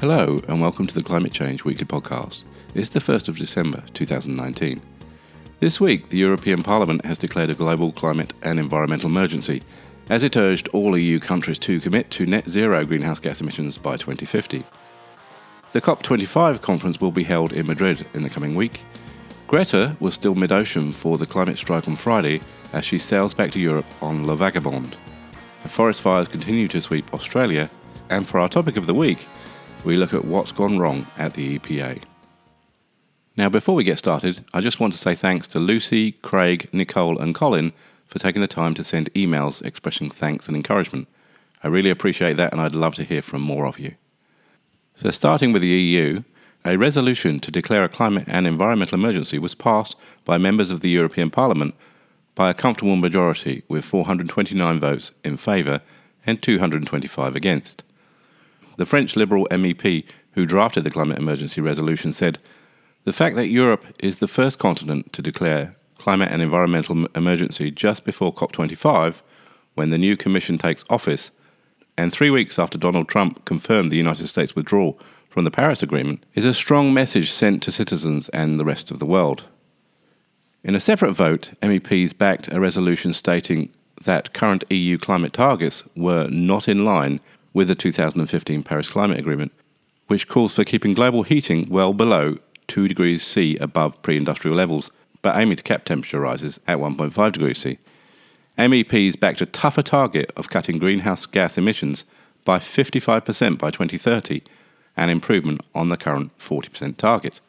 Hello, and welcome to the Climate Change Weekly Podcast. It's the 1st of December 2019. This week, the European Parliament has declared a global climate and environmental emergency as it urged all EU countries to commit to net zero greenhouse gas emissions by 2050. The COP25 conference will be held in Madrid in the coming week. Greta was still mid ocean for the climate strike on Friday as she sails back to Europe on La Vagabonde. The forest fires continue to sweep Australia, and for our topic of the week, we look at what's gone wrong at the EPA. Now, before we get started, I just want to say thanks to Lucy, Craig, Nicole, and Colin for taking the time to send emails expressing thanks and encouragement. I really appreciate that, and I'd love to hear from more of you. So, starting with the EU, a resolution to declare a climate and environmental emergency was passed by members of the European Parliament by a comfortable majority with 429 votes in favour and 225 against. The French Liberal MEP who drafted the climate emergency resolution said, The fact that Europe is the first continent to declare climate and environmental emergency just before COP25, when the new Commission takes office, and three weeks after Donald Trump confirmed the United States' withdrawal from the Paris Agreement, is a strong message sent to citizens and the rest of the world. In a separate vote, MEPs backed a resolution stating that current EU climate targets were not in line with the 2015 Paris Climate Agreement, which calls for keeping global heating well below 2 degrees C above pre industrial levels, but aiming to cap temperature rises at 1.5 degrees C. MEPs backed a tougher target of cutting greenhouse gas emissions by 55% by 2030, an improvement on the current 40% target.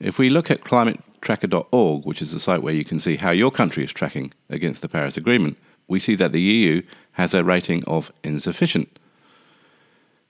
If we look at climatetracker.org, which is the site where you can see how your country is tracking against the Paris Agreement, we see that the EU has a rating of insufficient.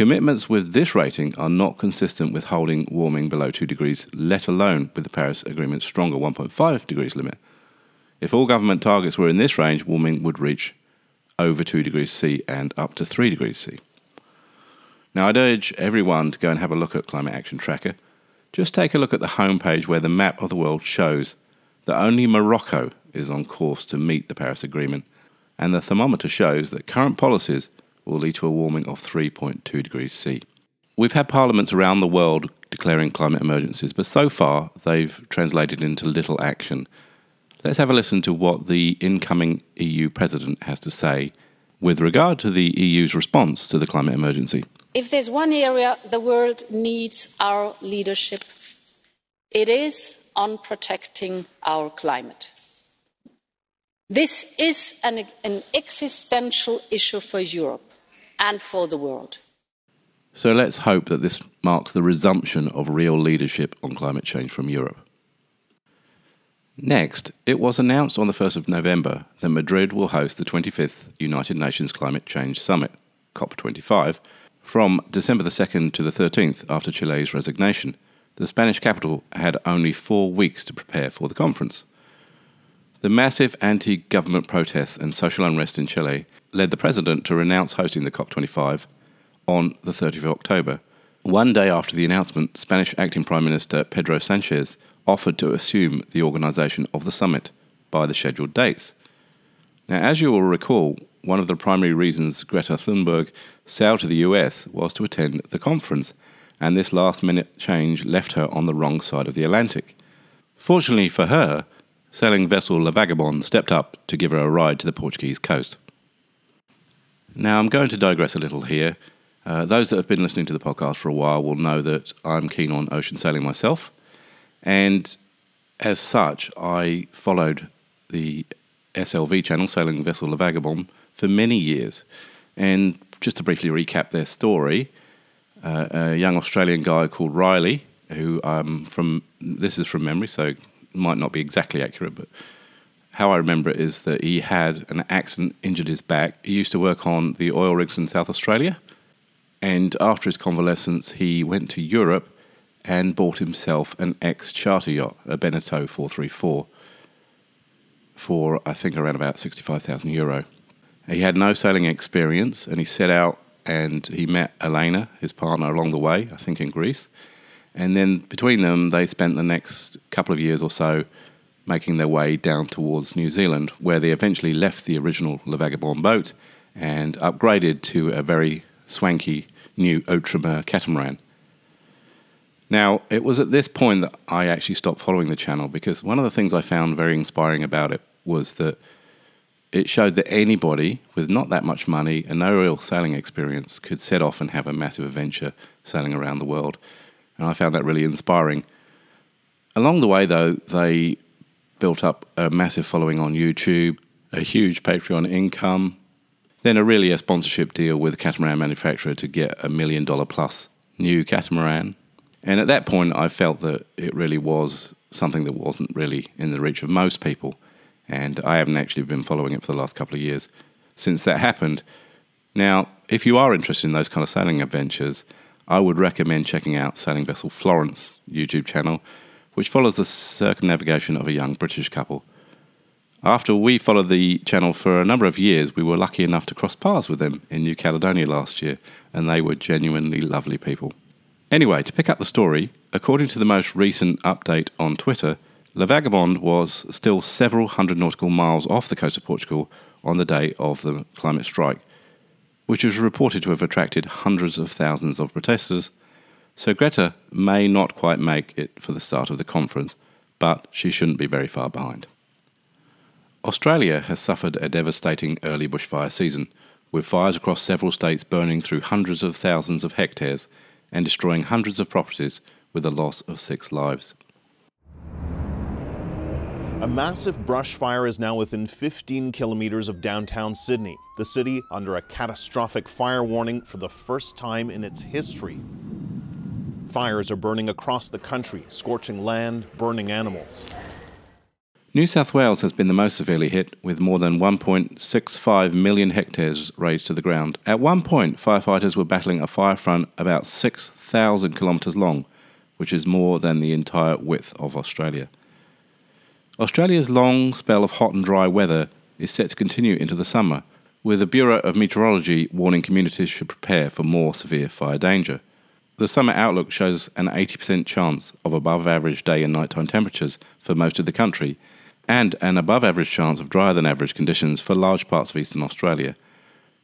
Commitments with this rating are not consistent with holding warming below 2 degrees, let alone with the Paris Agreement's stronger 1.5 degrees limit. If all government targets were in this range, warming would reach over 2 degrees C and up to 3 degrees C. Now, I'd urge everyone to go and have a look at Climate Action Tracker. Just take a look at the homepage where the map of the world shows that only Morocco is on course to meet the Paris Agreement, and the thermometer shows that current policies will lead to a warming of 3.2 degrees C. We've had parliaments around the world declaring climate emergencies, but so far they've translated into little action. Let's have a listen to what the incoming EU president has to say with regard to the EU's response to the climate emergency. If there's one area the world needs our leadership, it is on protecting our climate. This is an, an existential issue for Europe and for the world. So let's hope that this marks the resumption of real leadership on climate change from Europe. Next, it was announced on the 1st of November that Madrid will host the 25th United Nations Climate Change Summit, COP25, from December the 2nd to the 13th after Chile's resignation. The Spanish capital had only four weeks to prepare for the conference. The massive anti government protests and social unrest in Chile led the president to renounce hosting the COP25 on the 30th of October. One day after the announcement, Spanish acting Prime Minister Pedro Sanchez offered to assume the organisation of the summit by the scheduled dates. Now, as you will recall, one of the primary reasons Greta Thunberg sailed to the US was to attend the conference, and this last minute change left her on the wrong side of the Atlantic. Fortunately for her, sailing vessel La Vagabonde stepped up to give her a ride to the Portuguese coast. Now, I'm going to digress a little here. Uh, those that have been listening to the podcast for a while will know that I'm keen on ocean sailing myself. And as such, I followed the SLV channel, Sailing Vessel La Vagabonde, for many years. And just to briefly recap their story, uh, a young Australian guy called Riley, who um, from this is from memory, so might not be exactly accurate, but how I remember it is that he had an accident, injured his back. He used to work on the oil rigs in South Australia. And after his convalescence, he went to Europe and bought himself an ex charter yacht, a Beneteau 434, for I think around about 65,000 euro. He had no sailing experience and he set out and he met Elayna, his partner, along the way, I think in Greece. And then between them, they spent the next couple of years or so making their way down towards New Zealand, where they eventually left the original La Vagabonde boat and upgraded to a very swanky new Outremer catamaran. Now, it was at this point that I actually stopped following the channel because one of the things I found very inspiring about it was that it showed that anybody with not that much money and no real sailing experience could set off and have a massive adventure sailing around the world. And I found that really inspiring. Along the way, though, they built up a massive following on YouTube, a huge Patreon income, then a really a sponsorship deal with a catamaran manufacturer to get a million dollar plus new catamaran. And at that point, I felt that it really was something that wasn't really in the reach of most people. And I haven't actually been following it for the last couple of years since that happened. Now, if you are interested in those kind of sailing adventures, I would recommend checking out Sailing Vessel Florence YouTube channel, which follows the circumnavigation of a young British couple. After we followed the channel for a number of years, we were lucky enough to cross paths with them in New Caledonia last year, and they were genuinely lovely people. Anyway, to pick up the story, according to the most recent update on Twitter, La Vagabonde was still several hundred nautical miles off the coast of Portugal on the day of the climate strike, which is reported to have attracted hundreds of thousands of protesters. So Greta may not quite make it for the start of the conference, but she shouldn't be very far behind. Australia has suffered a devastating early bushfire season, with fires across several states burning through hundreds of thousands of hectares and destroying hundreds of properties with the loss of six lives. A massive brush fire is now within 15 kilometers of downtown Sydney, the city under a catastrophic fire warning for the first time in its history. Fires are burning across the country, scorching land, burning animals. New South Wales has been the most severely hit, with more than 1.65 million hectares razed to the ground. At one point, firefighters were battling a fire front about 6,000 kilometres long, which is more than the entire width of Australia. Australia's long spell of hot and dry weather is set to continue into the summer, with the Bureau of Meteorology warning communities should prepare for more severe fire danger. The summer outlook shows an 80% chance of above average day and nighttime temperatures for most of the country and an above average chance of drier than average conditions for large parts of eastern Australia.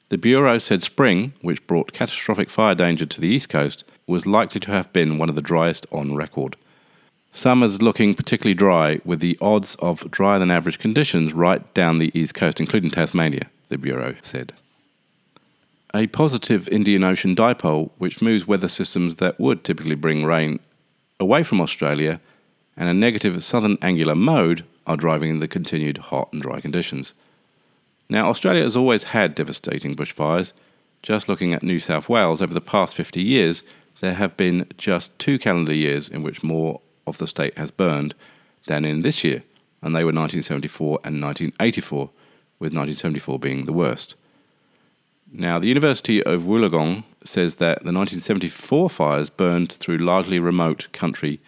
The Bureau said spring, which brought catastrophic fire danger to the east coast, was likely to have been one of the driest on record. Summer's looking particularly dry, with the odds of drier than average conditions right down the east coast, including Tasmania, the Bureau said. A positive Indian Ocean dipole, which moves weather systems that would typically bring rain away from Australia, and a negative southern annular mode are driving the continued hot and dry conditions. Now, Australia has always had devastating bushfires. Just looking at New South Wales over the past 50 years, there have been just two calendar years in which more of the state has burned than in this year, and they were 1974 and 1984, with 1974 being the worst. Now, the University of Wollongong says that the 1974 fires burned through largely remote country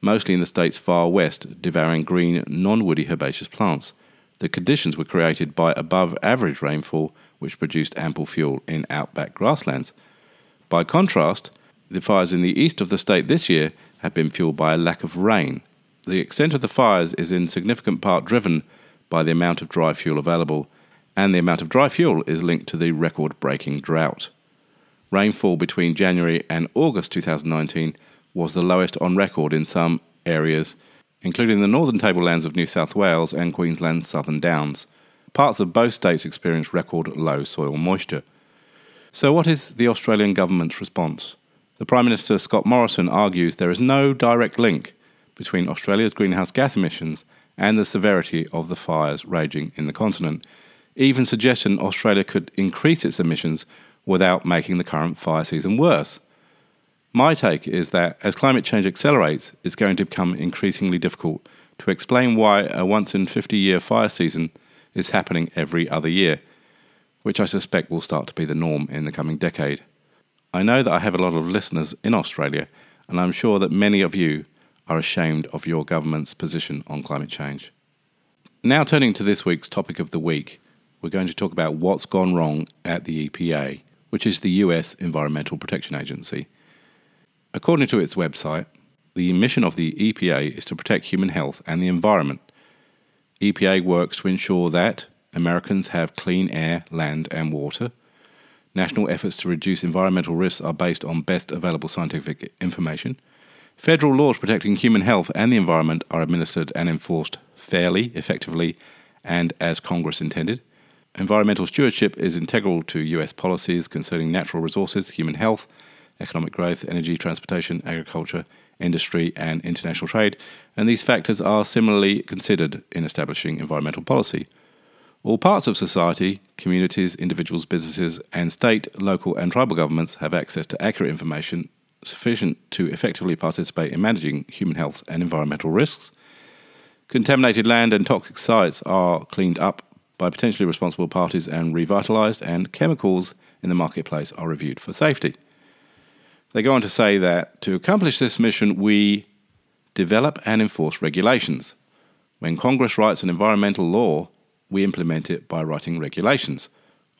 mostly in the state's far west, devouring green, non woody herbaceous plants. The conditions were created by above average rainfall, which produced ample fuel in outback grasslands. By contrast, the fires in the east of the state this year have been fueled by a lack of rain. The extent of the fires is in significant part driven by the amount of dry fuel available, and the amount of dry fuel is linked to the record breaking drought. Rainfall between January and August 2019 was the lowest on record in some areas, including the northern tablelands of New South Wales and Queensland's southern downs. Parts of both states experienced record low soil moisture. So, what is the Australian government's response? The Prime Minister Scott Morrison argues there is no direct link between Australia's greenhouse gas emissions and the severity of the fires raging in the continent, even suggesting Australia could increase its emissions without making the current fire season worse. My take is that as climate change accelerates, it's going to become increasingly difficult to explain why a once in 50 year fire season is happening every other year, which I suspect will start to be the norm in the coming decade. I know that I have a lot of listeners in Australia, and I'm sure that many of you are ashamed of your government's position on climate change. Now, turning to this week's topic of the week, we're going to talk about what's gone wrong at the EPA, which is the US Environmental Protection Agency. According to its website, the mission of the EPA is to protect human health and the environment. EPA works to ensure that Americans have clean air, land, and water. National efforts to reduce environmental risks are based on best available scientific information. Federal laws protecting human health and the environment are administered and enforced fairly, effectively, and as Congress intended. Environmental stewardship is integral to US policies concerning natural resources, human health, economic growth, energy, transportation, agriculture, industry, and international trade, and these factors are similarly considered in establishing environmental policy. All parts of society, communities, individuals, businesses, and state, local, and tribal governments have access to accurate information sufficient to effectively participate in managing human health and environmental risks. Contaminated land and toxic sites are cleaned up by potentially responsible parties and revitalised, and chemicals in the marketplace are reviewed for safety. They go on to say that to accomplish this mission, we develop and enforce regulations. When Congress writes an environmental law, we implement it by writing regulations.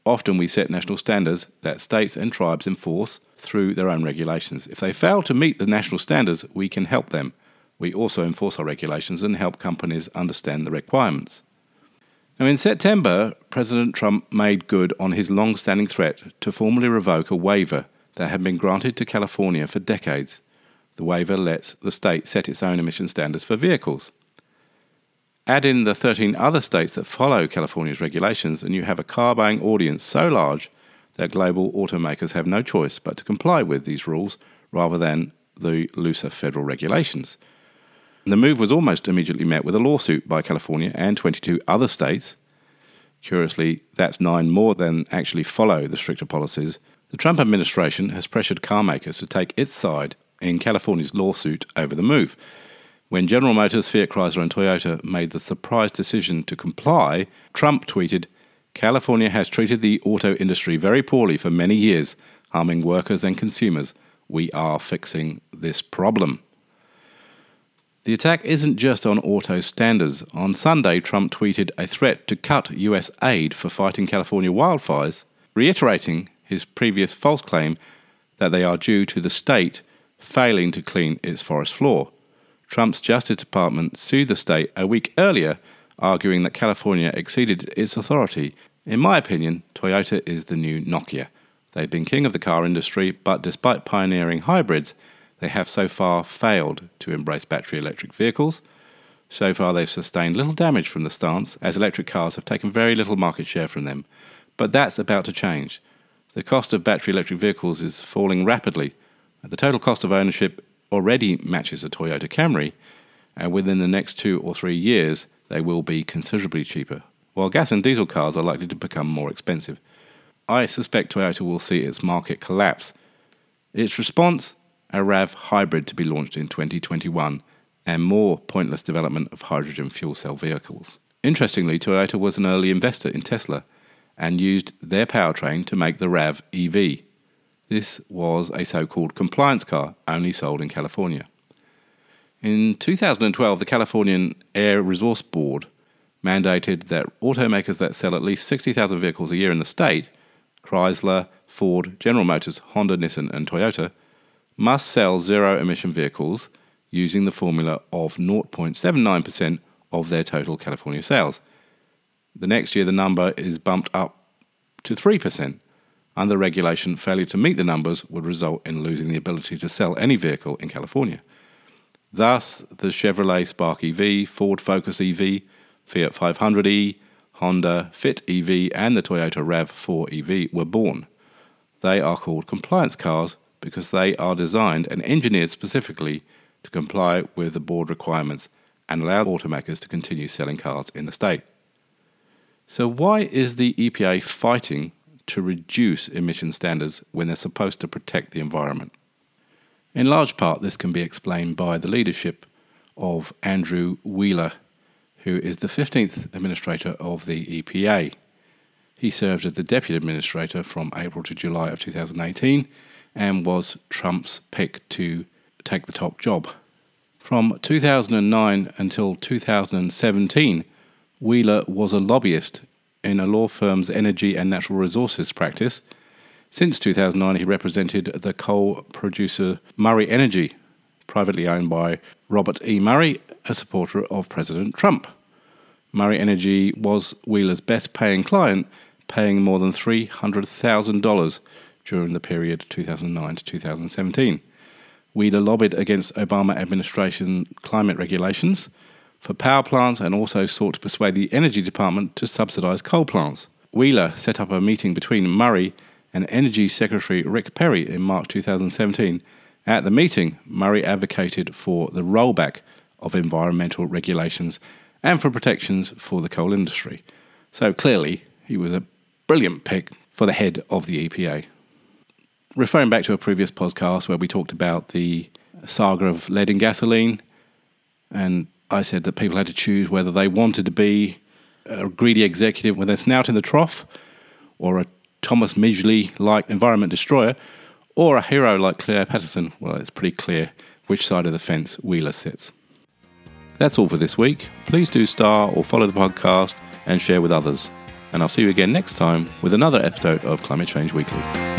Often we set national standards that states and tribes enforce through their own regulations. If they fail to meet the national standards, we can help them. We also enforce our regulations and help companies understand the requirements. Now, in September, President Trump made good on his long standing threat to formally revoke a waiver that had been granted to California for decades. The waiver lets the state set its own emission standards for vehicles. Add in the 13 other states that follow California's regulations, and you have a car buying audience so large that global automakers have no choice but to comply with these rules rather than the looser federal regulations. The move was almost immediately met with a lawsuit by California and 22 other states. Curiously, that's nine more than actually follow the stricter policies. The Trump administration has pressured carmakers to take its side in California's lawsuit over the move. When General Motors, Fiat Chrysler, and Toyota made the surprise decision to comply, Trump tweeted, California has treated the auto industry very poorly for many years, harming workers and consumers. We are fixing this problem. The attack isn't just on auto standards. On Sunday, Trump tweeted a threat to cut US aid for fighting California wildfires, reiterating his previous false claim that they are due to the state failing to clean its forest floor. Trump's Justice Department sued the state a week earlier, arguing that California exceeded its authority. In my opinion, Toyota is the new Nokia. They've been king of the car industry, but despite pioneering hybrids, they have so far failed to embrace battery electric vehicles. So far, they've sustained little damage from the stance, as electric cars have taken very little market share from them. But that's about to change. The cost of battery electric vehicles is falling rapidly. The total cost of ownership already matches a Toyota Camry, and within the next two or three years, they will be considerably cheaper, while gas and diesel cars are likely to become more expensive. I suspect Toyota will see its market collapse. Its response? A RAV hybrid to be launched in 2021, and more pointless development of hydrogen fuel cell vehicles. Interestingly, Toyota was an early investor in Tesla and used their powertrain to make the RAV EV, this was a so called compliance car only sold in California. In 2012, the Californian Air Resource Board mandated that automakers that sell at least 60,000 vehicles a year in the state Chrysler, Ford, General Motors, Honda, Nissan, and Toyota must sell zero emission vehicles using the formula of 0.79% of their total California sales. The next year, the number is bumped up to 3%. Under regulation, failure to meet the numbers would result in losing the ability to sell any vehicle in California. Thus, the Chevrolet Spark EV, Ford Focus EV, Fiat 500e, Honda Fit EV, and the Toyota RAV4 EV were born. They are called compliance cars because they are designed and engineered specifically to comply with the board requirements and allow automakers to continue selling cars in the state. So, why is the EPA fighting to reduce emission standards when they're supposed to protect the environment. In large part, this can be explained by the leadership of Andrew Wheeler, who is the 15th administrator of the EPA. He served as the deputy administrator from April to July of 2018 and was Trump's pick to take the top job. From 2009 until 2017, Wheeler was a lobbyist in a law firm's energy and natural resources practice. Since 2009, he represented the coal producer Murray Energy, privately owned by Robert E. Murray, a supporter of President Trump. Murray Energy was Wheeler's best paying client, paying more than $300,000 during the period 2009 to 2017. Wheeler lobbied against Obama administration climate regulations for power plants and also sought to persuade the Energy Department to subsidise coal plants. Wheeler set up a meeting between Murray and Energy Secretary Rick Perry in March 2017. At the meeting, Murray advocated for the rollback of environmental regulations and for protections for the coal industry. So clearly, he was a brilliant pick for the head of the EPA. Referring back to a previous podcast where we talked about the saga of lead in gasoline, and I said that people had to choose whether they wanted to be a greedy executive with their snout in the trough, or a Thomas Midgley like environment destroyer, or a hero like Clair Patterson. Well, it's pretty clear which side of the fence Wheeler sits. That's all for this week. Please do star or follow the podcast and share with others. And I'll see you again next time with another episode of Climate Change Weekly.